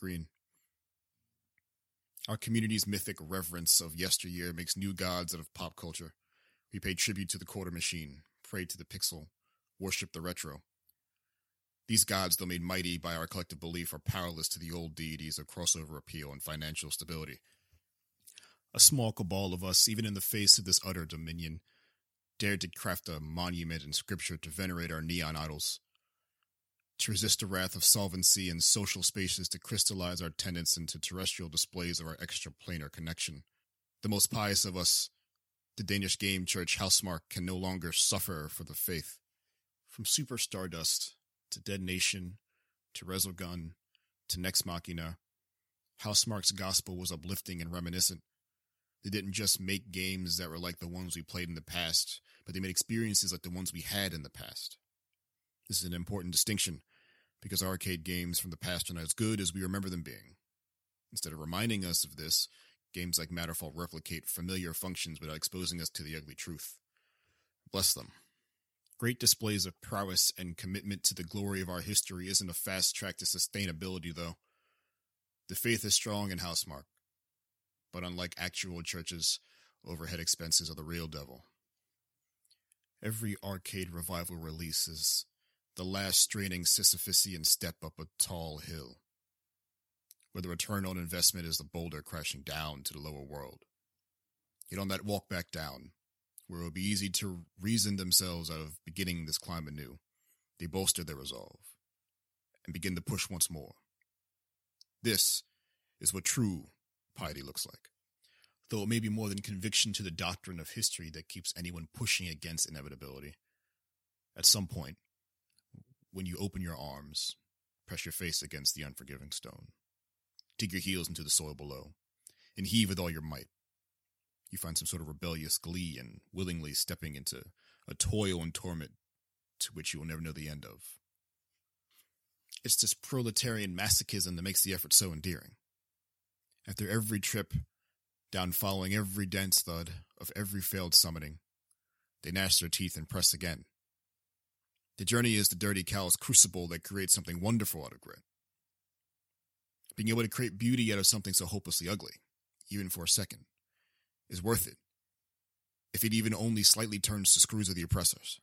Green. Our community's mythic reverence of yesteryear makes new gods out of pop culture. We pay tribute to the quarter machine, pray to the pixel, worship the retro. These gods, though made mighty by our collective belief, are powerless to the old deities of crossover appeal and financial stability. A small cabal of us, even in the face of this utter dominion, dared to craft a monument in scripture to venerate our neon idols to resist the wrath of solvency and social spaces to crystallize our tenets into terrestrial displays of our extraplanar connection. The most pious of us, the Danish game church Housemarque, can no longer suffer for the faith. From Super Stardust to Dead Nation to Resogun to Nex Machina, Housemarque's gospel was uplifting and reminiscent. They didn't just make games that were like the ones we played in the past, but they made experiences like the ones we had in the past. This is an important distinction because arcade games from the past are not as good as we remember them being. Instead of reminding us of this, games like Matterfall replicate familiar functions without exposing us to the ugly truth. Bless them. Great displays of prowess and commitment to the glory of our history isn't a fast track to sustainability, though. The faith is strong in Housemarque, but unlike actual churches, overhead expenses are the real devil. Every arcade revival release is the last straining Sisyphusian step up a tall hill, where the return on investment is the boulder crashing down to the lower world. Yet on that walk back down, where it will be easy to reason themselves out of beginning this climb anew, they bolster their resolve and begin to push once more. This is what true piety looks like. Though it may be more than conviction to the doctrine of history that keeps anyone pushing against inevitability. At some point, when you open your arms, press your face against the unforgiving stone, dig your heels into the soil below, and heave with all your might. You find some sort of rebellious glee in willingly stepping into a toil and torment to which you will never know the end of. It's this proletarian masochism that makes the effort so endearing. After every trip, down following every dense thud of every failed summoning, they gnash their teeth and press again, the journey is the dirty cow's crucible that creates something wonderful out of grit. Being able to create beauty out of something so hopelessly ugly, even for a second, is worth it, if it even only slightly turns the screws of the oppressors.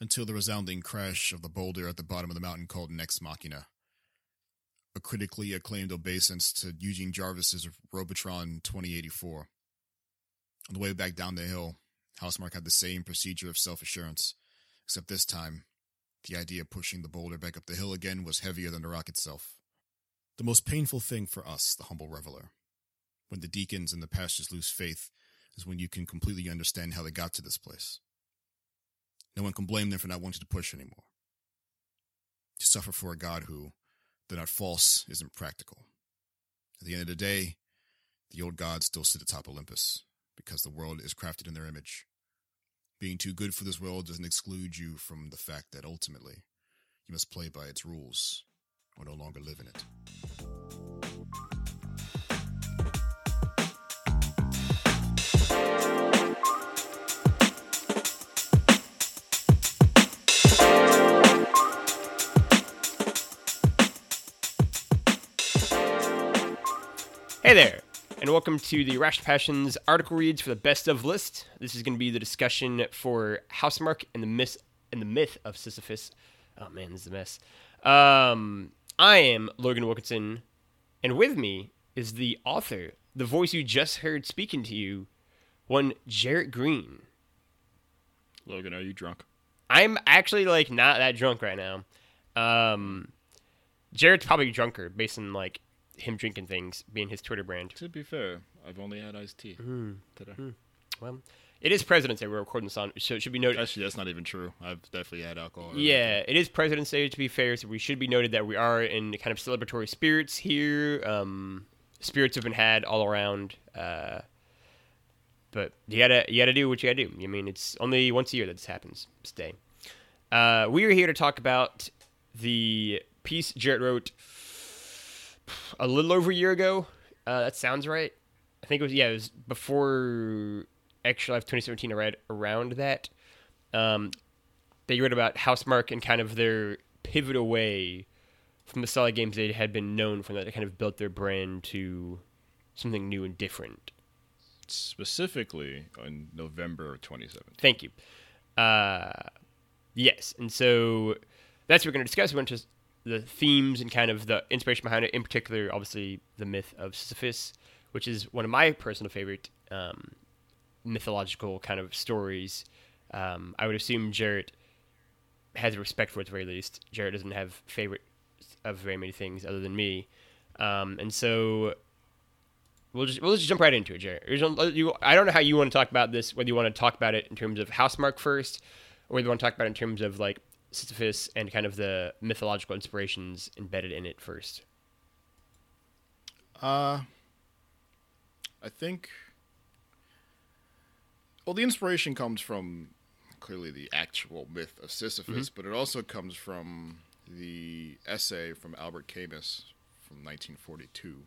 Until the resounding crash of the boulder at the bottom of the mountain called Nex Machina, a critically acclaimed obeisance to Eugene Jarvis's Robotron 2084. On the way back down the hill, Housemarque had the same procedure of self assurance Except this time, the idea of pushing the boulder back up the hill again was heavier than the rock itself. The most painful thing for us, the humble reveler, when the deacons and the pastors lose faith, is when you can completely understand how they got to this place. No one can blame them for not wanting to push anymore. To suffer for a God who, though not false, isn't practical. At the end of the day, the old gods still sit atop Olympus, because the world is crafted in their image being too good for this world doesn't exclude you from the fact that ultimately you must play by its rules or no longer live in it. Hey there and welcome to the Rash Passions article reads for the best of list. This is going to be the discussion for Housemarque and the myth and the myth of Sisyphus. Oh man, this is a mess. Um, I am Logan Wilkinson, and with me is the author, the voice you just heard speaking to you, one Jarrett Green. Logan, are you drunk? I'm actually like not that drunk right now. Um, Jarrett's probably drunker based on like him drinking things being his Twitter brand. To be fair, I've only had iced tea mm. today. Mm. Well, it is President's Day. We're recording this on, so it should be noted. Actually, that's not even true. I've definitely had alcohol. Yeah, it is President's Day. To be fair, so we should be noted that we are in kind of celebratory spirits here. Um, spirits have been had all around. Uh, but you gotta you gotta do what you gotta do. I mean, it's only once a year that this happens. Stay. Uh, we are here to talk about the piece Jarrett wrote a little over a year ago. Uh, that sounds right. I think it was yeah, it was before Extra Life 2017. I read around that. Um, they wrote about Housemarque and kind of their pivot away from the solid games they had been known for that they kind of built their brand to something new and different. Specifically on November of 2017. Thank you. Uh, yes, and so that's what we're going to discuss. We're going to just the themes and kind of the inspiration behind it. In particular, obviously, the myth of Sisyphus, which is one of my personal favorite um, mythological kind of stories. Um, I would assume Jarrett has respect for it at the very least. Jarrett doesn't have favorite of very many things other than me, um, and so we'll just we'll just jump right into it, Jarrett. I don't know how you want to talk about this. Whether you want to talk about it in terms of Housemarque first, or whether you want to talk about it in terms of like Sisyphus and kind of the mythological inspirations embedded in it first. Uh, I think. Well, the inspiration comes from clearly the actual myth of Sisyphus, but it also comes from the essay from Albert Camus from 1942,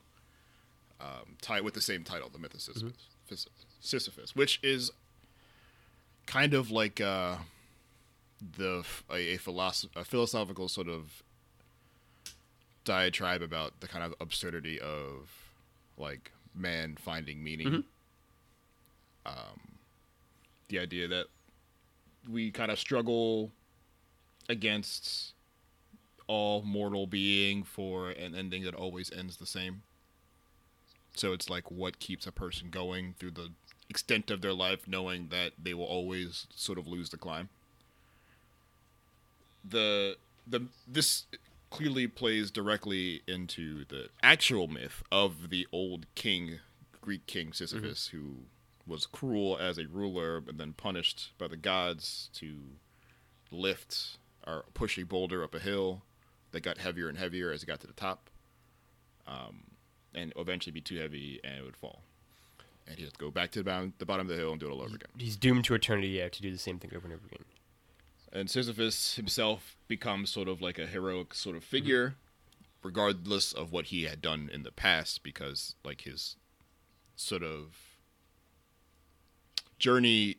um, tied with the same title, "The Myth of Sisyphus," Phys- Sisyphus, which is kind of like uh, the a, a, philosoph- a philosophical sort of diatribe about the kind of absurdity of like man finding meaning. Um, the idea that we kind of struggle against all mortal being for an ending that always ends the same. So it's like what keeps a person going through the extent of their life, knowing that they will always sort of lose the climb. The the this clearly plays directly into the actual myth of the old king, Greek king Sisyphus, who was cruel as a ruler and then punished by the gods to lift or push a boulder up a hill that got heavier and heavier as it got to the top, um, and eventually be too heavy and it would fall. And he has to go back to the bottom, the bottom of the hill and do it all over again. He's doomed to eternity, yeah, to do the same thing over and over again. And Sisyphus himself becomes sort of like a heroic sort of figure, regardless of what he had done in the past, because like his sort of journey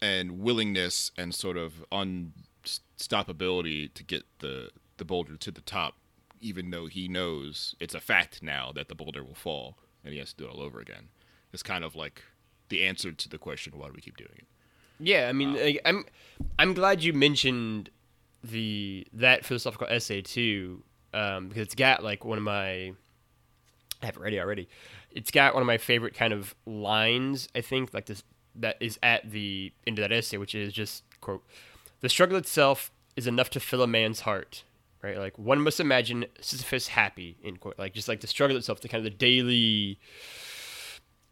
and willingness and sort of unstoppability to get the the boulder to the top, even though he knows it's a fact now that the boulder will fall and he has to do it all over again. It's kind of like the answer to the question, why do we keep doing it? Yeah, I mean, like, I'm I'm glad you mentioned the that philosophical essay too, um, because it's got like one of my I have it ready already. It's got one of my favorite kind of lines. I think like this that is at the end of that essay, which is just quote: "The struggle itself is enough to fill a man's heart." Right, like one must imagine Sisyphus happy. End quote. Like just like the struggle itself, the kind of the daily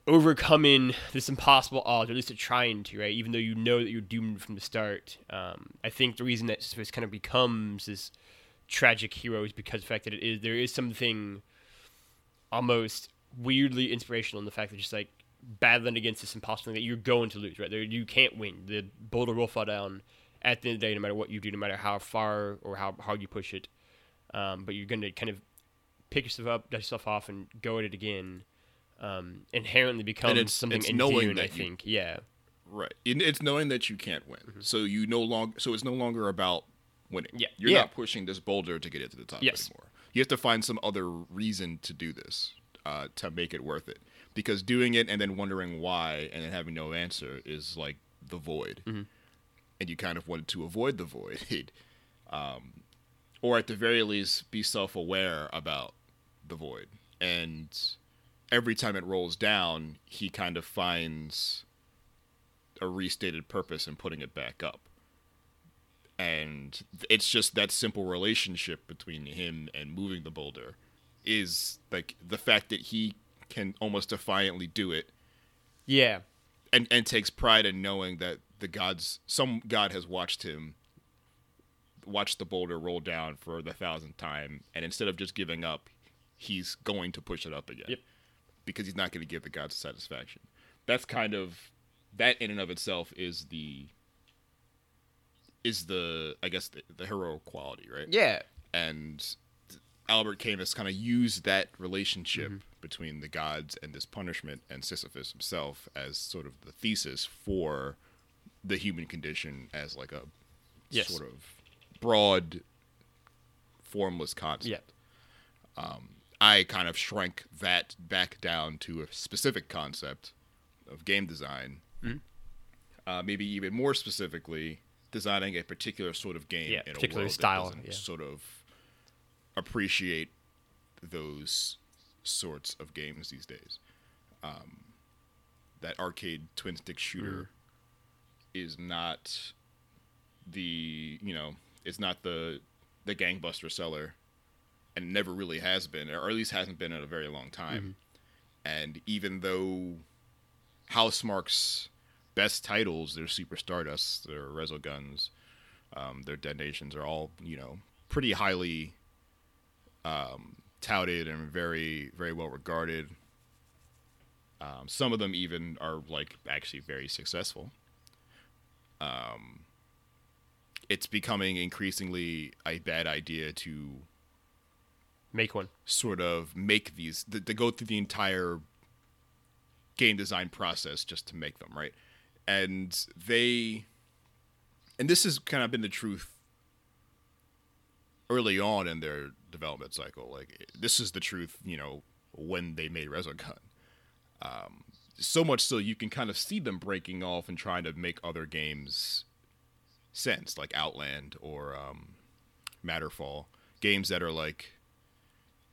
overcoming this impossible odds, or at least trying to, right? Even though you know that you're doomed from the start. Um, I think the reason that Sisyphus kind of becomes this tragic hero is because of the fact that it is there is something almost weirdly inspirational in the fact that just like battling against this impossible thing that you're going to lose, right? There, you can't win. The boulder will fall down at the end of the day, no matter what you do, no matter how far or how hard you push it. Um, but you're going to kind of pick yourself up, dust yourself off, and go at it again. Um, inherently becomes it's- something it's endearing, I you- think. Yeah. Right. It- It's knowing that you can't win. So you no longer. So it's no longer about winning. Yeah. You're Yeah. not pushing this boulder to get it to the top Yes. anymore. You have to find some other reason to do this uh, to make it worth it. Because doing it and then wondering why and then having no answer is like the void. And you kind of wanted to avoid the void, um, or at the very least be self-aware about the void. And every time it rolls down, he kind of finds a restated purpose in putting it back up. And it's just that simple relationship between him and moving the boulder is like the fact that he can almost defiantly do it Yeah. and, and takes pride in knowing that the gods some god has watched him watch the boulder roll down for the thousandth time and instead of just giving up he's going to push it up again Yep. Because he's not going to give the gods satisfaction that's kind of that in and of itself is the is the i guess the, the heroic quality right Yeah. and Albert Camus kind of used that relationship Mm-hmm. between the gods and this punishment and Sisyphus himself as sort of the thesis for the human condition as like a Yes. sort of broad formless concept. Yeah. I kind of shrank that back down to a specific concept of game design. Mm-hmm. Uh, maybe even more specifically, designing a particular sort of game Yeah, in particular a world style, that yeah. sort of appreciate those sorts of games these days. Um, that arcade twin stick shooter is not the you know it's not the the gangbuster seller and never really has been or at least hasn't been in a very long time. And even though Housemarque's best titles their super stardust their resoguns um, their Dead Nations are all you know pretty highly um, touted and very very well regarded. Um, some of them even are like actually very successful. Um, it's becoming increasingly a bad idea to Make one. sort of make these to, to go through the entire game design process just to make them right and they and this has kind of been the truth early on in their development cycle like this is the truth you know when they made resogun um, so much so you can kind of see them breaking off and trying to make other games sense like outland or um, matterfall games that are like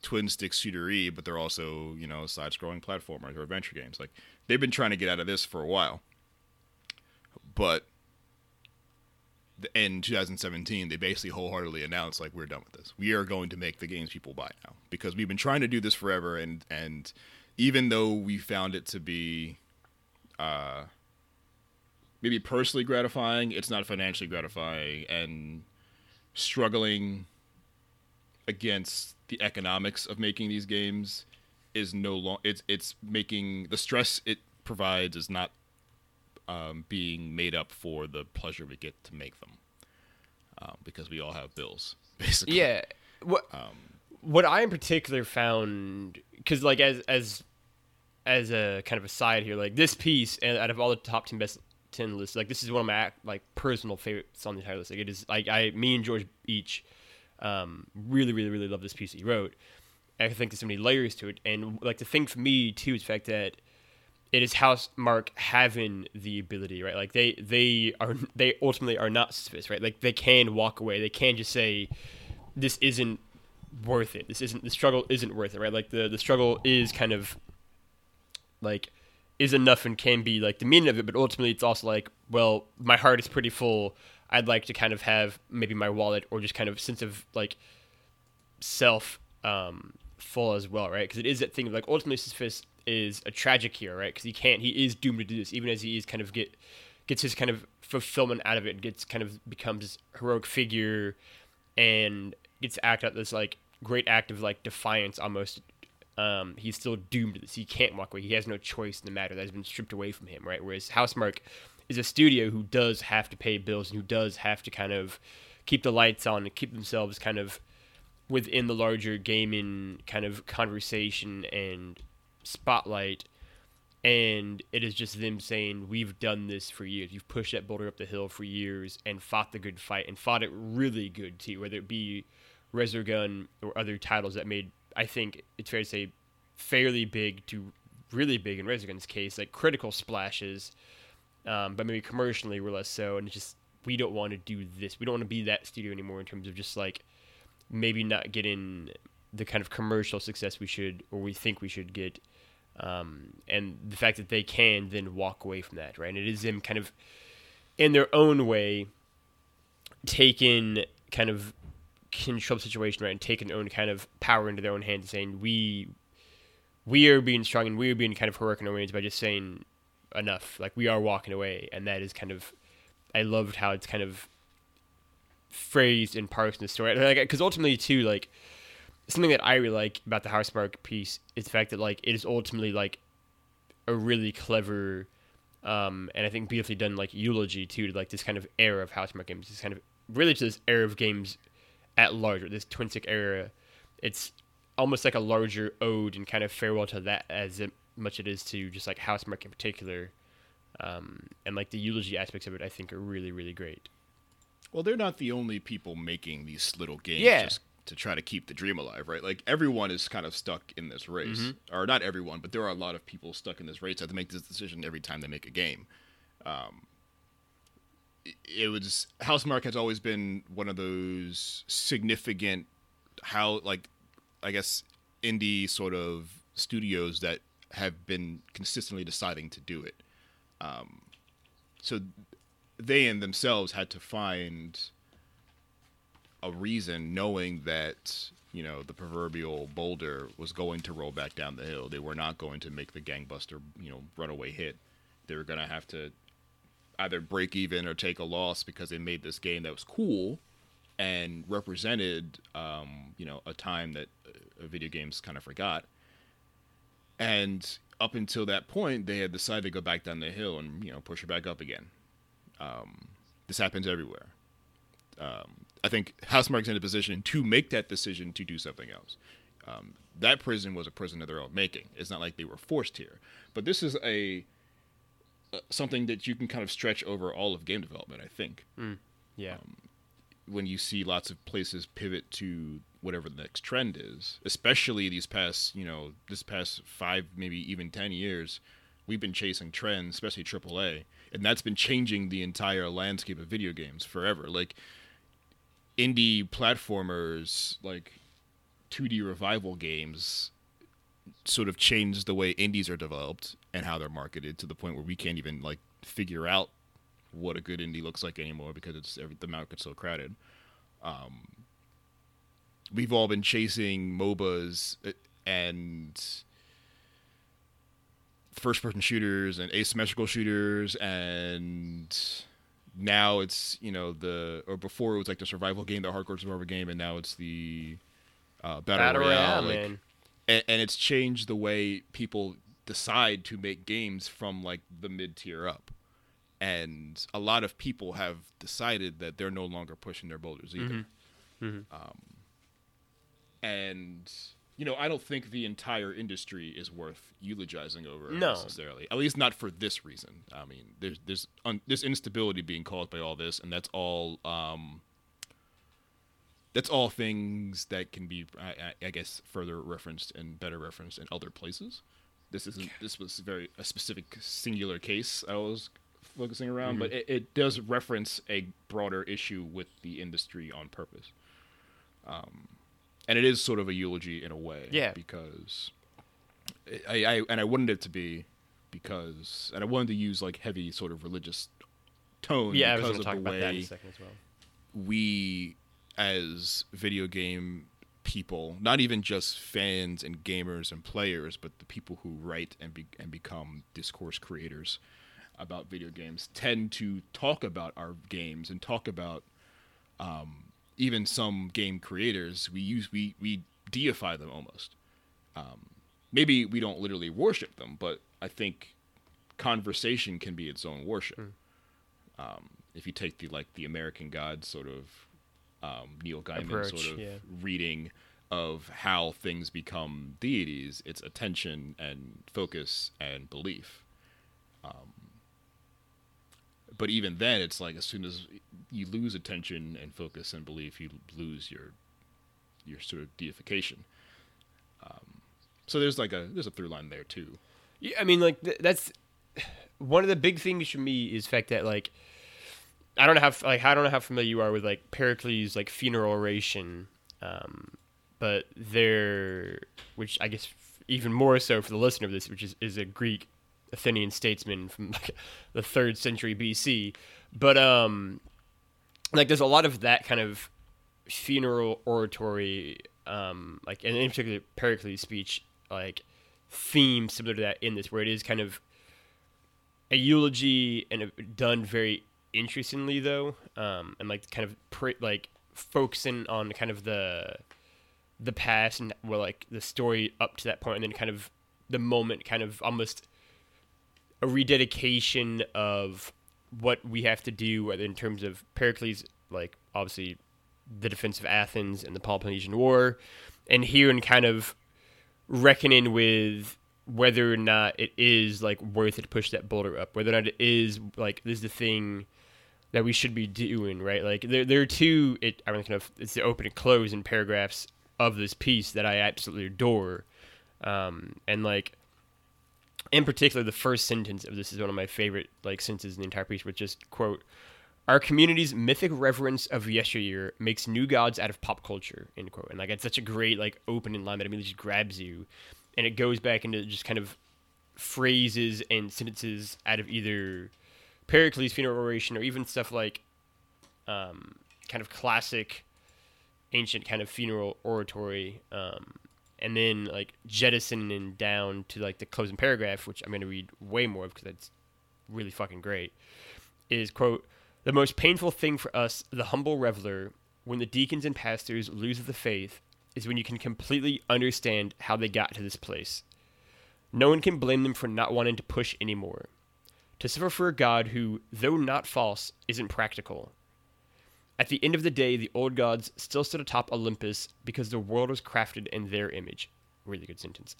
twin stick shooter but they're also, you know, side scrolling platformers or adventure games. Like they've been trying to get out of this for a while. But in 2017, they basically wholeheartedly announced like we're done with this. We are going to make the games people buy now because we've been trying to do this forever and and even though we found it to be uh maybe personally gratifying, it's not financially gratifying and struggling against the economics of making these games is no long it's it's making the stress it provides is not um, being made up for the pleasure we get to make them um, because we all have bills basically Yeah. What Um, what I in particular found because like as as as a kind of aside here, like this piece, and out of all the top ten best ten lists, like this is one of my like personal favorites on the entire list. Like it is like I me and George each um, really really really love this piece that he wrote. I think there's so many layers to it, and like the thing for me too is the fact that it is Housemarque having the ability, right? Like they they are they ultimately are not Sisyphus, right? Like they can walk away. They can just say, "This isn't worth it. This isn't the struggle isn't worth it, right? Like the the struggle is kind of like is enough and can be like the meaning of it, but ultimately it's also like, well, my heart is pretty full. I'd like to kind of have maybe my wallet or just kind of sense of like self um, full as well, right? Because it is that thing of like ultimately Sisyphus is a tragic hero, right? Because he can't, he is doomed to do this, even as he is kind of get gets his kind of fulfillment out of it, gets kind of becomes heroic figure, and gets act out this like great act of like defiance almost. Um, he's still doomed to this. He can't walk away. He has no choice in the matter that has been stripped away from him, right? Whereas House Housemarque is a studio who does have to pay bills and who does have to kind of keep the lights on and keep themselves kind of within the larger gaming kind of conversation and spotlight. And it is just them saying we've done this for years. You've pushed that boulder up the hill for years and fought the good fight and fought it really good too. Whether it be resogun or other titles that made i think it's fair to say fairly big to really big in resogun's case like critical splashes um, but maybe commercially we're less so and it's just we don't want to do this we don't want to be that studio anymore in terms of just like maybe not getting the kind of commercial success we should or we think we should get. Um, and the fact that they can then walk away from that right? And it is them kind of in their own way taking kind of control the situation right and taking their own kind of power into their own hands and saying we we are being strong and we are being kind of heroic in our ways by just saying enough like we are walking away and that is kind of i loved how it's kind of phrased and parsed in the story. Like because ultimately too like something that i really like about the Housemarque piece is the fact that like it is ultimately like a really clever um and i think beautifully done like eulogy too to like this kind of era of Housemarque games. This kind of really to this era of games at large this twin stick era. It's almost like a larger ode and kind of farewell to that as it, much it is to just like house Housemarque in particular um and like the eulogy aspects of it i think are really really great Well, they're not the only people making these little games. Yeah. Just to try to keep the dream alive, right? Like everyone is kind of stuck in this race, or not everyone, but there are a lot of people stuck in this race that have to make this decision every time they make a game. Um, it, it was Housemarque has always been one of those significant how like I guess indie sort of studios that have been consistently deciding to do it. Um, so they in themselves had to find a reason, knowing that you know the proverbial boulder was going to roll back down the hill. They were not going to make the gangbuster, you know, runaway hit. They were going to have to either break even or take a loss because they made this game that was cool and represented, um, you know, a time that uh, video games kind of forgot. And up until that point, they had decided to go back down the hill and you know push it back up again. Um, this happens everywhere. Um, I think Housemarque's in a position to make that decision to do something else. Um, that prison was a prison of their own making. It's not like they were forced here. But this is a uh, something that you can kind of stretch over all of game development. I think Yeah. when you see lots of places pivot to whatever the next trend is, especially these past, you know, this past five, maybe even 10 years, we've been chasing trends, especially AAA, and that's been changing the entire landscape of video games forever. Like, indie platformers, like 2D revival games, sort of changed the way indies are developed and how they're marketed to the point where we can't even, like, figure out what a good indie looks like anymore because it's every, the market's so crowded. Um, we've all been chasing MOBAs uh, and first-person shooters and asymmetrical shooters, and now it's you know the or before it was like the survival game, the hardcore survival game, and now it's the uh, battle, Battle royale. Royale, like- man. and, and it's changed the way people decide to make games from like the mid tier up and a lot of people have decided that they're no longer pushing their boulders either Um, and you know i don't think the entire industry is worth eulogizing over No. necessarily at least not for this reason i mean there's there's un, there's instability being caused by all this and that's all um that's all things that can be, I, I, guess, further referenced and better referenced in other places. This isn't. This was very a specific singular case I was focusing around, but it, it does reference a broader issue with the industry on purpose. Um, and it is sort of a eulogy in a way, Yeah. because I, I and I wanted it to be because, and I wanted to use like heavy sort of religious tone. Yeah, I was because going to of talk the about that in a second as well. we as video game people, not even just fans and gamers and players, but the people who write and be, and become discourse creators about video games tend to talk about our games and talk about um, even some game creators. We use we we deify them almost. Um, maybe we don't literally worship them, but I think conversation can be its own worship um, if you take the like the American Gods sort of um, Neil Gaiman Approach, sort of yeah. reading of how things become deities, it's attention and focus and belief. Um, but even then, it's like as soon as you lose attention and focus and belief, you lose your your sort of deification. Um, so there's like a there's a through line there too. Yeah, I mean, like th- that's one of the big things for me is the fact that like I don't know how like I don't know how familiar you are with like Pericles' like funeral oration, um, but there, which I guess even more so for the listener of this, which is is a Greek Athenian statesman from like the third century BC, but um, like there's a lot of that kind of funeral oratory, um, like and in particular Pericles' speech, like theme similar to that in this, where it is kind of a eulogy and done very interestingly though, um, and like kind of pre- like focusing on kind of the the past and well like the story up to that point, and then kind of the moment, kind of almost a rededication of what we have to do in terms of Pericles, like obviously the defense of Athens and the Peloponnesian War, and here and kind of reckoning with whether or not it is like worth it to push that boulder up, whether or not it is like this is the thing that we should be doing, right? Like there there are two it I mean kind of it's the open and close in paragraphs of this piece that I absolutely adore. Um, and like in particular the first sentence of this is one of my favorite like sentences in the entire piece, which just quote our community's mythic reverence of yesteryear makes new gods out of pop culture. End quote. And like it's such a great like opening line that I mean it just grabs you, and it goes back into just kind of phrases and sentences out of either Pericles' funeral oration or even stuff like um, kind of classic ancient kind of funeral oratory. Um, and then like jettisoning down to like the closing paragraph, which I'm going to read way more of because that's really fucking great. Is quote the most painful thing for us, the humble reveler, when the deacons and pastors lose the faith, is when you can completely understand how they got to this place. No one can blame them for not wanting to push anymore. To suffer for a God who, though not false, isn't practical. At the end of the day, the old gods still stood atop Olympus because the world was crafted in their image. Really good sentence.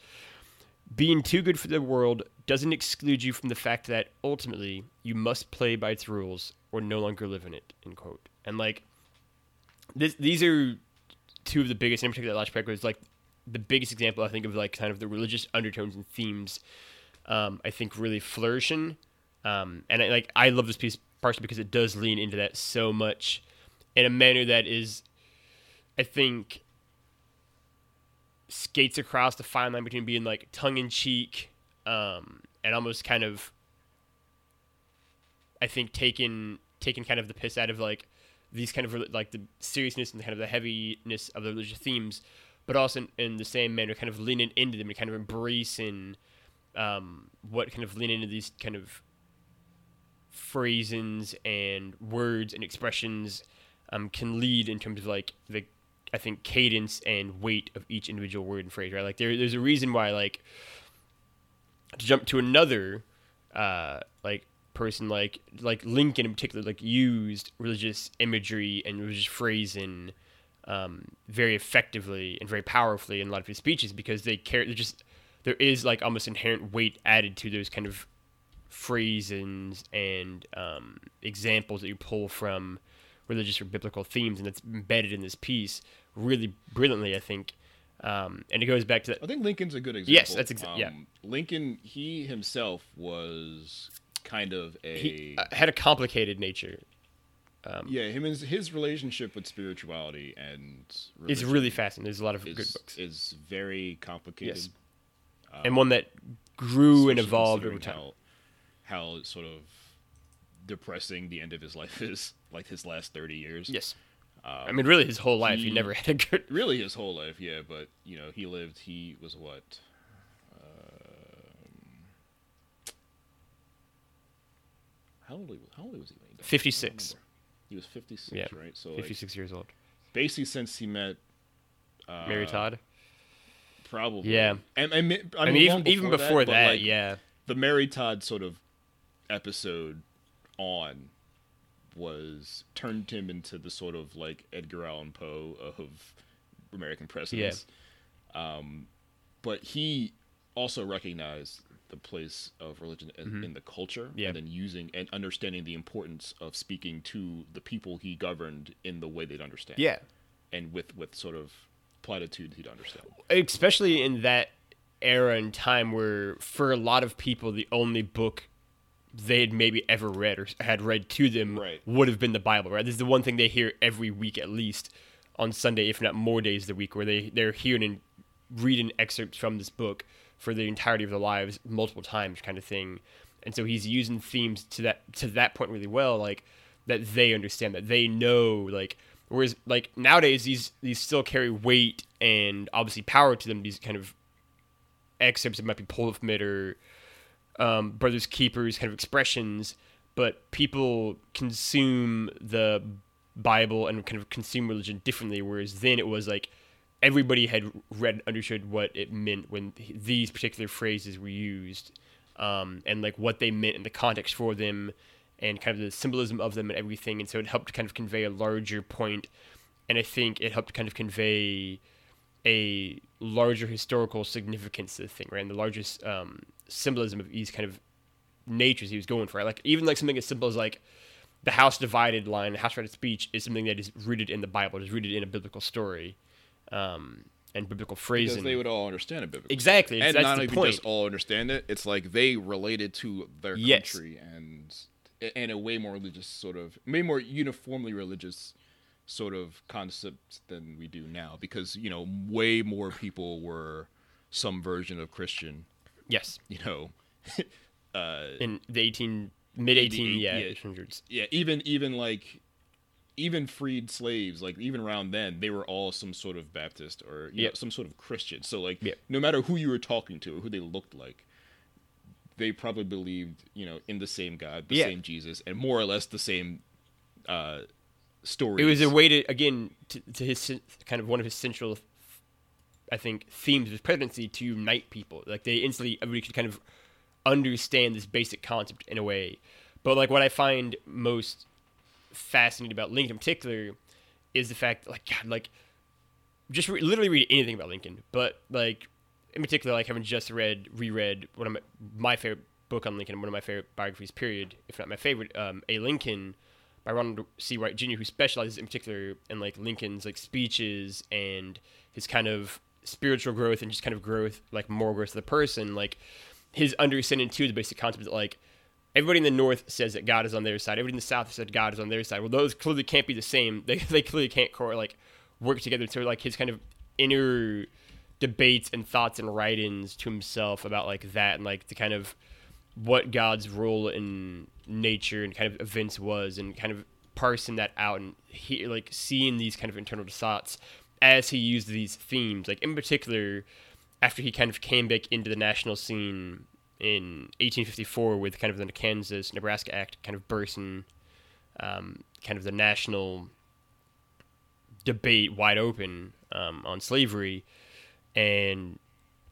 Being too good for the world doesn't exclude you from the fact that ultimately you must play by its rules or no longer live in it. End quote. And like, this, these are two of the biggest, in particular, Last was like the biggest example I think of like kind of the religious undertones and themes. Um, I think really flourishing, um, and I, like I love this piece partially because it does lean into that so much in a manner that is, I think, skates across the fine line between being like tongue in cheek um, and almost kind of, I think, taking taking kind of the piss out of like these kind of like the seriousness and kind of the heaviness of the religious themes, but also in, in the same manner, kind of leaning into them and kind of embracing um, what kind of lean into these kind of phrasings and words and expressions um, can lead in terms of like the I think cadence and weight of each individual word and phrase, right? Like there, there's a reason why like to jump to another uh, like person like like Lincoln in particular like used religious imagery and religious phrasing um, very effectively and very powerfully in a lot of his speeches because they care. Just there is like almost inherent weight added to those kind of phrasings and um, examples that you pull from religious or biblical themes, and it's embedded in this piece really brilliantly, I think. Um, and it goes back to that. I think Lincoln's a good example. Yes, that's exactly um, yeah. Lincoln, he himself was kind of a he uh, had a complicated nature. Um, yeah, him his, his relationship with spirituality and it's really fascinating. There's a lot of is, good books. Is very complicated, yes. um, and one that grew and evolved over time. How, how sort of depressing the end of his life is, like his last thirty years. Yes. Um, I mean, really, his whole life. He, he, never had a good. Really, his whole life, yeah. But you know, he lived. He was what? Um, how old? How old was he when he died? Fifty six. He was fifty six, yeah. right? So fifty six like, years old. Basically, since he met uh, Mary Todd. Probably. Yeah. And, and, I mean, I mean even before even before that, that like, yeah. The Mary Todd sort of episode on was turned him into the sort of like Edgar Allan Poe of American presidents. Yeah. Um, but he also recognized the place of religion in, mm-hmm. in the culture yeah. and then using and understanding the importance of speaking to the people he governed in the way they'd understand. Yeah. And with, with sort of platitudes he'd understand. Especially in that era and time where for a lot of people the only book they had maybe ever read or had read to them right. would have been the Bible, right? This is the one thing they hear every week at least on Sunday, if not more days of the week, where they, they're hearing and reading excerpts from this book for the entirety of their lives multiple times kind of thing. And so he's using themes to that to that point really well, like that they understand, that they know, like whereas like nowadays these these still carry weight and obviously power to them, these kind of excerpts that might be pulled from it or um, brothers keepers kind of expressions, but people consume the Bible and kind of consume religion differently. Whereas then it was like everybody had read understood what it meant when these particular phrases were used, um, and like what they meant in the context for them, and kind of the symbolism of them and everything. And so it helped kind of convey a larger point, and I think it helped kind of convey a larger historical significance to the thing, right? And the largest um, symbolism of these kind of natures he was going for. Like even like something as simple as like the house divided line, the house divided speech is something that is rooted in the Bible, is rooted in a biblical story, um, and biblical phrasing. because they would all understand it biblically. exactly, and that's not the even point. just all understand it. It's like they related to their Yes. country and and a way more religious sort of, way more uniformly religious sort of concept than we do now. Because you know, way more people were some version of Christian. Yes, You know, uh, in the eighteen mid eighteen yeah, yeah. hundreds. yeah, even even like even freed slaves, like even around then, they were all some sort of Baptist or you know, some sort of Christian. So like, Yep. no matter who you were talking to or who they looked like, they probably believed you know in the same God, the Yeah. same Jesus, and more or less the same uh, stories. It was a way to again to, to his kind of one of his central, I think, themes of his presidency to unite people. Like they instantly everybody could kind of understand this basic concept in a way. But like what I find most fascinating about Lincoln in particular is the fact like God like just re- literally read anything about Lincoln, but like in particular like having just read reread one of my, my favorite book on Lincoln, one of my favorite biographies period, if not my favorite, um, A Lincoln by Ronald C. White Jr., who specializes in particular in like Lincoln's like speeches and his kind of spiritual growth and just kind of growth, like moral growth of the person. Like his understanding too, the basic concept that like everybody in the North says that God is on their side. Everybody in the South said God is on their side. Well, those clearly can't be the same. They they clearly can't core like work together. So like his kind of inner debates and thoughts and write-ins to himself about like that and like the kind of what God's role in nature and kind of events was, and kind of parsing that out and he like seeing these kind of internal thoughts as he used these themes. Like in particular, after he kind of came back into the national scene in 1854 with kind of the Kansas Nebraska Act, kind of bursting um, kind of the national debate wide open um, on slavery, and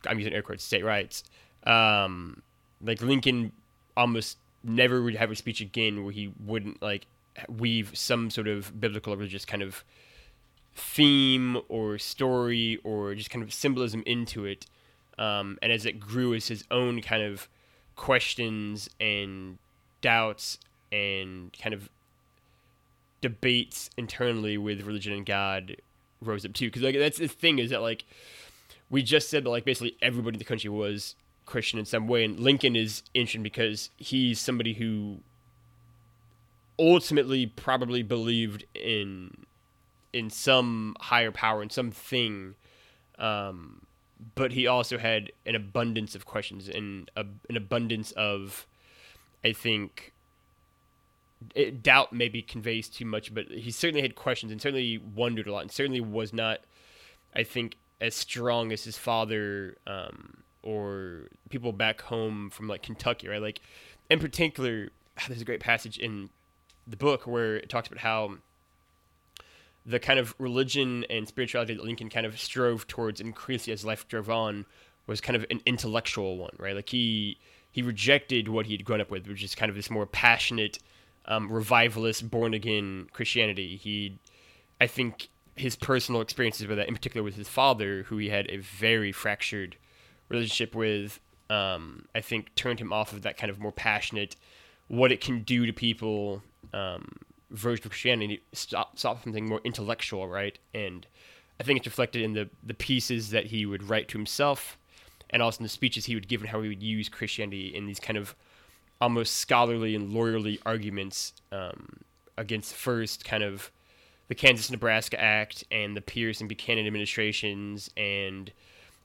I'm using air quotes, state rights. Um, like Lincoln almost never would have a speech again where he wouldn't like weave some sort of biblical or religious kind of theme or story or just kind of symbolism into it. Um, and as it grew as his own kind of questions and doubts and kind of debates internally with religion and God rose up too. Because like that's the thing is that like we just said that like basically everybody in the country was Christian in some way, and Lincoln is interesting because he's somebody who ultimately probably believed in in some higher power in something um, but he also had an abundance of questions and a, an abundance of i think it, doubt maybe conveys too much but he certainly had questions and certainly wondered a lot and certainly was not i think as strong as his father um, or people back home from like kentucky right? Like in particular there's a great passage in the book where it talks about how the kind of religion and spirituality that Lincoln kind of strove towards increasingly as life drove on was kind of an intellectual one, right? Like he he rejected what he'd grown up with, which is kind of this more passionate, um, revivalist, born again Christianity. He, I think, his personal experiences with that, in particular with his father, who he had a very fractured relationship with, um, I think turned him off of that kind of more passionate, what it can do to people um, version of Christianity, stop, stop something more intellectual, right? And I think it's reflected in the the pieces that he would write to himself, and also in the speeches he would give and how he would use Christianity in these kind of almost scholarly and lawyerly arguments um, against first kind of the Kansas Nebraska Act and the Pierce and Buchanan administrations and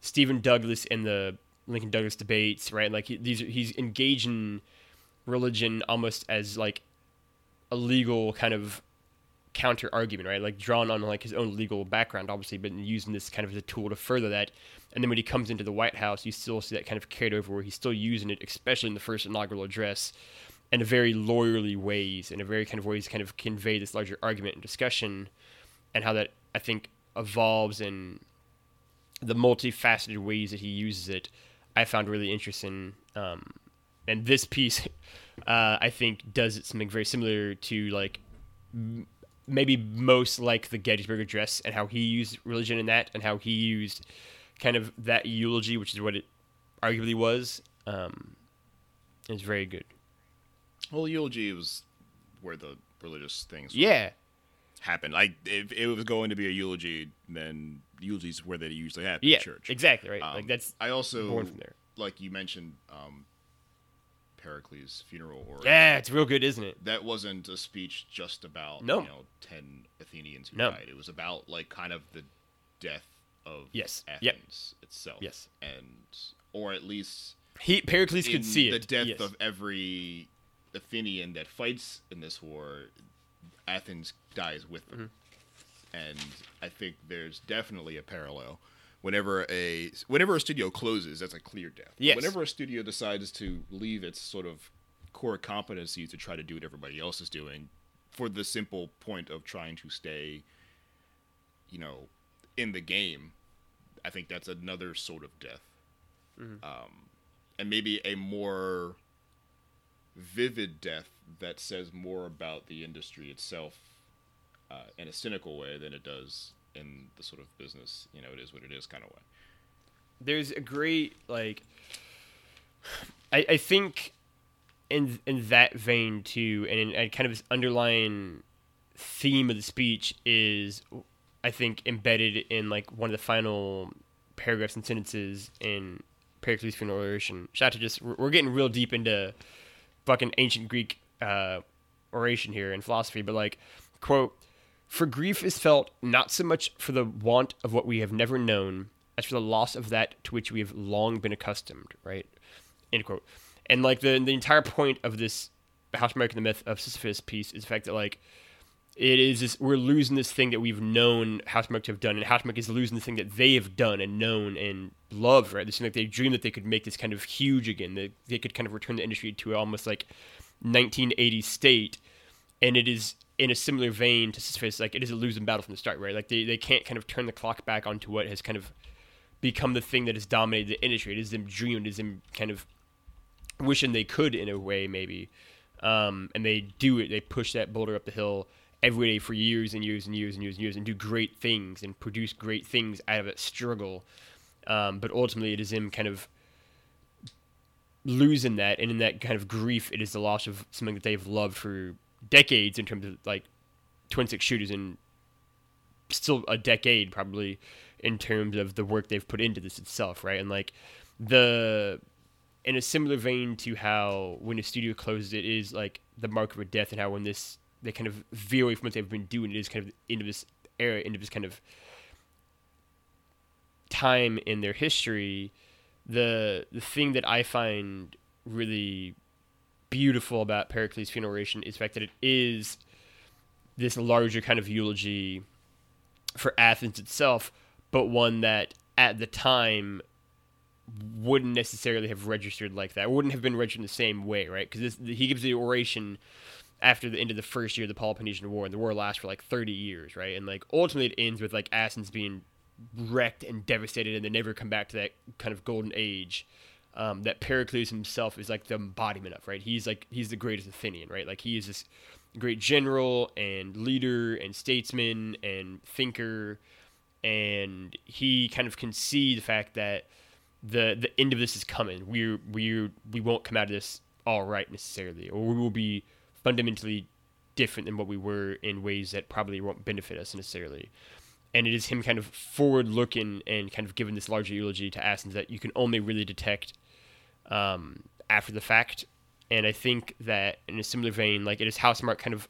Stephen Douglas and the Lincoln Douglas debates, right? Like he, these, he's engaging religion almost as like a legal kind of counter argument, right? Like drawn on like his own legal background, obviously, but using this kind of as a tool to further that. And then when he comes into the White House, you still see that kind of carried over where he's still using it, especially in the first inaugural address, in a very lawyerly ways, in a very kind of ways kind of convey this larger argument and discussion, and how that I think evolves in the multifaceted ways that he uses it. I found really interesting. Um, and this piece, uh, I think, does something very similar to like m- maybe most like the Gettysburg Address and how he used religion in that, and how he used kind of that eulogy, which is what it arguably was. Um, is very good. Well, eulogy was where the religious things Yeah, happen. Like if it was going to be a eulogy, then eulogies where they usually happen yeah, in church. exactly right. Um, like that's I also born from there. like you mentioned um, Pericles' funeral or yeah, it's real good, isn't it? that wasn't a speech just about No. you know ten Athenians who No. died. It was about like kind of the death of Yes. Athens Yep. itself. Yes. and or at least He Pericles in could see the it. death yes. of every Athenian that fights in this war. Athens dies with them, Mm-hmm. and I think there's definitely a parallel. Whenever a whenever a studio closes, that's a clear death. Yes. Whenever a studio decides to leave its sort of core competency to try to do what everybody else is doing, for the simple point of trying to stay, you know, in the game, I think that's another sort of death um, and maybe a more vivid death that says more about the industry itself uh, in a cynical way than it does in the sort of business, you know, it is what it is kind of way. there's a great like I, I think in in that vein too and, in, and kind of this underlying theme of the speech is I think embedded in like one of the final paragraphs and sentences in Pericles' funeral oration. Shout out to just we're getting real deep into fucking ancient Greek uh, oration here and philosophy, but like quote for grief is felt not so much for the want of what we have never known as for the loss of that to which we have long been accustomed, right? End quote. And like the the entire point of this Housemarque and the Myth of Sisyphus piece is the fact that like it is this we're losing this thing that we've known House to have done, and House is losing the thing that they have done and known and loved, right? This thing like they dreamed that they could make this kind of huge again, that they could kind of return the industry to almost like 1980 state, and it is in a similar vein to like it is a losing battle from the start, right? Like they, they can't kind of turn the clock back onto what has kind of become the thing that has dominated the industry. It is them dreaming, it is them kind of wishing they could in a way, maybe. Um, and they do it. They push that boulder up the hill every day for years and years and years and years and years and do great things and produce great things out of that struggle. Um, but ultimately, it is them kind of losing that, and in that kind of grief, it is the loss of something that they've loved for decades in terms of like twin stick shooters and still a decade probably in terms of the work they've put into this itself, right? And like the in a similar vein to how when a studio closes, it is like the mark of a death, and how when this they kind of veer away from what they've been doing, it is kind of into this era, into this kind of time in their history. The the thing that I find really beautiful about Pericles' funeral oration is the fact that it is this larger kind of eulogy for Athens itself, but one that at the time wouldn't necessarily have registered like that. Wouldn't have been registered in the same way, right? Because he gives the oration after the end of the first year of the Peloponnesian War, and the war lasts for like 30 years, right? And like ultimately, it ends with like Athens being wrecked and devastated, and they never come back to that kind of golden age. Um, that Pericles himself is like the embodiment of, right? He's like he's the greatest Athenian, right? Like he is this great general and leader and statesman and thinker, and he kind of can see the fact that the the end of this is coming. We're we we won't come out of this all right necessarily, or we will be fundamentally different than what we were in ways that probably won't benefit us necessarily. And it is him kind of forward looking and kind of giving this larger eulogy to Athens that you can only really detect um, after the fact. And I think that in a similar vein, like it is Housemarque kind of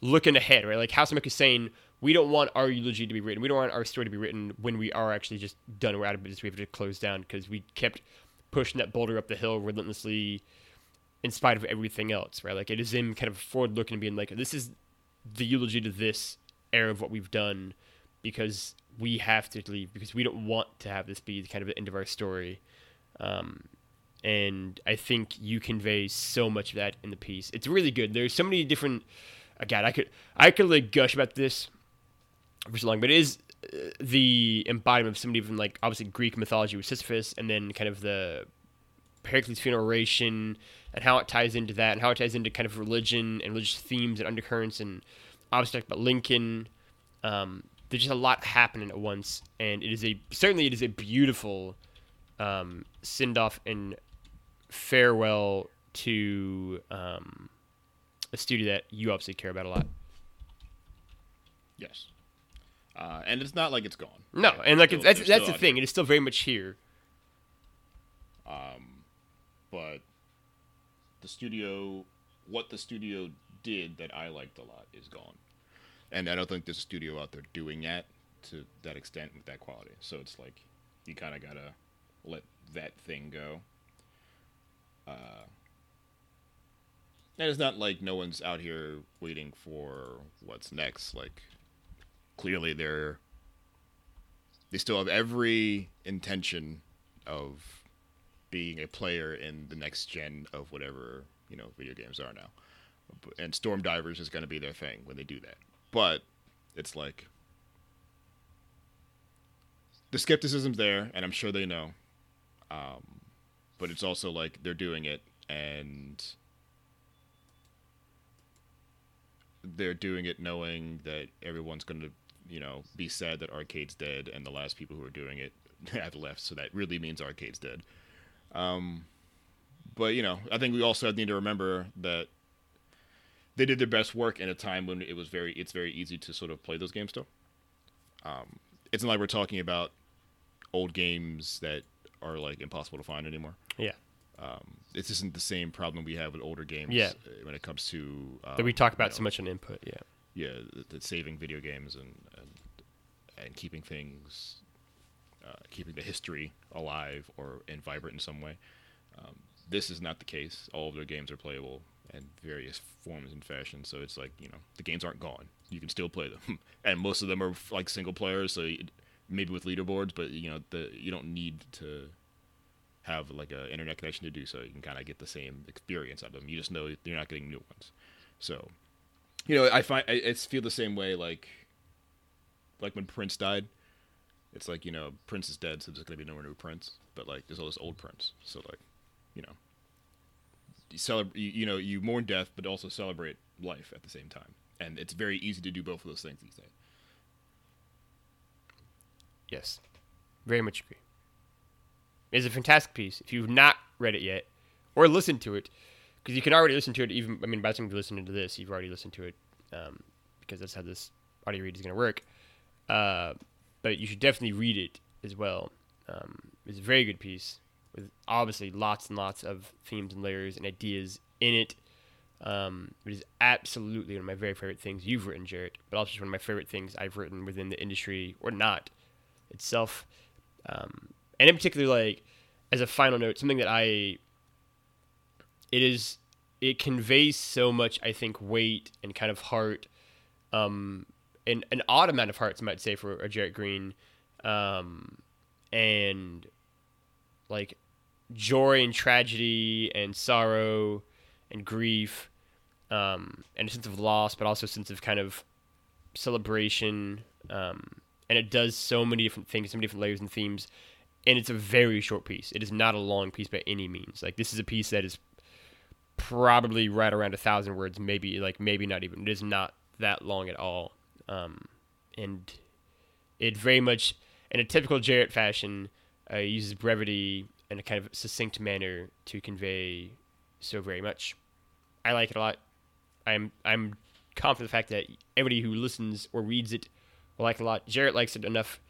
looking ahead, right? Like Housemarque is saying, we don't want our eulogy to be written. We don't want our story to be written when we are actually just done. We're out of business. We have to close down because we kept pushing that boulder up the hill relentlessly in spite of everything else, right? Like it is him kind of forward looking and being like, this is the eulogy to this era of what we've done because we have to leave because we don't want to have this be the kind of the end of our story. Um, and I think you convey so much of that in the piece. It's really good. There's so many different. Uh, God, I could I could like gush about this for so long, but it is uh, the embodiment of somebody from like obviously Greek mythology with Sisyphus, and then kind of the Pericles' funeral oration and how it ties into that, and how it ties into kind of religion and religious themes and undercurrents, and obviously talked about Lincoln. Um, there's just a lot happening at once, and it is a certainly it is a beautiful um, send off and farewell to um, a studio that you obviously care about a lot. Yes. Uh, and it's not like it's gone. No, Right? and like Still- it's, that's that's the thing. It is still very much here. Um, but the studio, what the studio did that I liked a lot is gone, and I don't think there's a studio out there doing that to that extent with that quality. So it's like you kind of gotta let that thing go. Uh, and it's not like no one's out here waiting for what's next. Like clearly they're they still have every intention of being a player in the next gen of whatever you know video games are now. And Stormdivers is going to be their thing when they do that. But it's like the skepticism's there, and I'm sure they know. Um, but it's also like they're doing it, and they're doing it knowing that everyone's going to, you know, be sad that arcade's dead, and the last people who are doing it have left. So that really means arcade's dead. Um, but you know, I think we also need to remember that they did their best work in a time when it was very it's very easy to sort of play those games still. Um, it's not like we're talking about old games that are like impossible to find anymore. Yeah, Um, this isn't the same problem we have with older games. Yeah. uh, when it comes to um, that we talk you about know, so much on input. Yeah, yeah, the, the saving video games and and, and keeping things, uh, keeping the history alive or and vibrant in some way. Um, this is not the case. All of their games are playable in various forms and fashions. So it's like you know the games aren't gone. You can still play them, and most of them are like single players. So you, maybe with leaderboards, but you know the you don't need to have like a internet connection to do so. You can kind of get the same experience out of them. You just know you're not getting new ones. So you know, I find I feel the same way. Like, like when Prince died, it's like you know Prince is dead, so there's gonna be no more new Prince. But like, there's all this old Prince. So like, you know, you celebrate. You, you know, you mourn death, but also celebrate life at the same time. And it's very easy to do both of those things these days. yes, very much agree. It's a fantastic piece. If you've not read it yet or listened to it, because you can already listen to it. Even I mean, by the time you're listening to this, you've already listened to it um, because that's how this audio read is going to work. Uh, but you should definitely read it as well. Um, it's a very good piece with obviously lots and lots of themes and layers and ideas in it. Um, it is absolutely one of my very favorite things you've written, Jarrett, but also just one of my favorite things I've written within the industry or not itself. Um, and in particular, like as a final note, something that I it is it conveys so much I think weight and kind of heart, um, and an odd amount of hearts some might say for a Jarrett Green, um, and like joy and tragedy and sorrow and grief, um, and a sense of loss, but also a sense of kind of celebration. Um, and it does so many different things, so many different layers and themes. And it's a very short piece. It is not a long piece by any means. Like this is a piece that is probably right around a thousand words, maybe like maybe not even. It is not that long at all. Um, and it very much, in a typical Jarrett fashion, uh, uses brevity in a kind of succinct manner to convey so very much. I like it a lot. I'm I'm confident the fact that everybody who listens or reads it will like it a lot. Jarrett likes it enough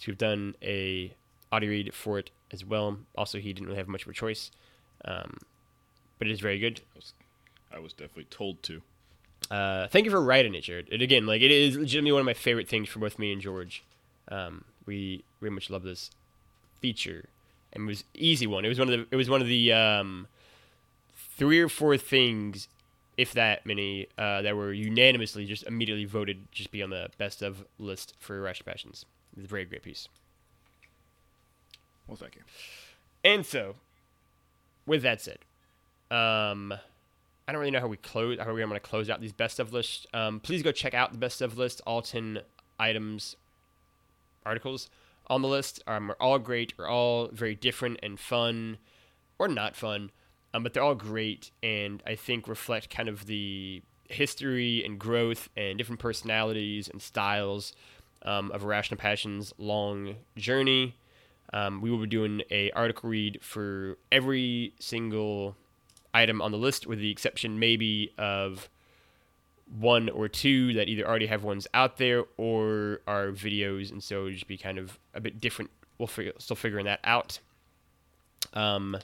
to have done a audio read for it as well. Also, he didn't really have much of a choice, um, but it is very good. I was, I was definitely told to. Uh, thank you for writing it, Jarrett. And again, like it is legitimately one of my favorite things for both me and George. Um, we very much love this feature, and it was easy one. It was one of the it was one of the um, three or four things, if that many, uh, that were unanimously just immediately voted just be on the best of list for Irrational Passions. It's a very great piece. Well, thank you. And so, with that said, um, I don't really know how we close. How we're going to close out these best of lists. Um, please go check out the best of list. All ten items, articles on the list um, are all great. Are all very different and fun, or not fun, um, but they're all great and I think reflect kind of the history and growth and different personalities and styles um, of Irrational Passions' long journey. Um, we will be doing a article read for every single item on the list, with the exception maybe of one or two that either already have ones out there or are videos, and so it'll just be kind of a bit different. We'll figure, still figuring that out. Um,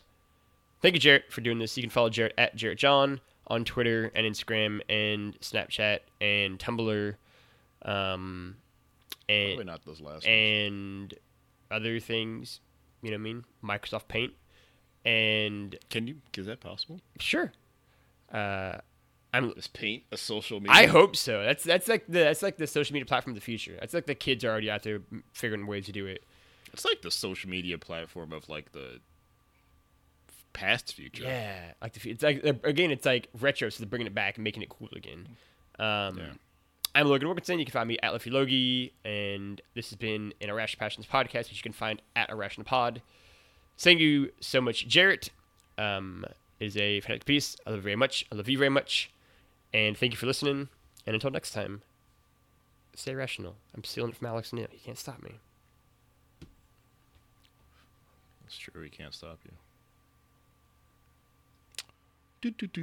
thank you, Jarrett, for doing this. You can follow Jarrett at Jarrett John on Twitter and Instagram and Snapchat and Tumblr, um, Probably and not those last ones. Other things. You know what I mean? Microsoft Paint, and Can you? Is that possible? sure. Uh, I'm Is Paint a social media? I hope so. That's that's like the that's like the social media platform of the future. That's like the kids are already out there figuring ways to do it. It's like the social media platform of like the past future. Yeah, like the, it's like again, it's like retro, so they're bringing it back and making it cool again. Um, Yeah. I'm Logan Wilkinson. You can find me at Luffy Logie, and this has been an Irrational Passions podcast, which you can find at Irrational Pod. Thank you so much, Jarrett. Um, it is a fantastic piece. I love you very much. I love you very much, and thank you for listening. And until next time, stay rational. I'm stealing it from Alex Neil. You can't stop me. It's true. We can't stop you. Do, do, do.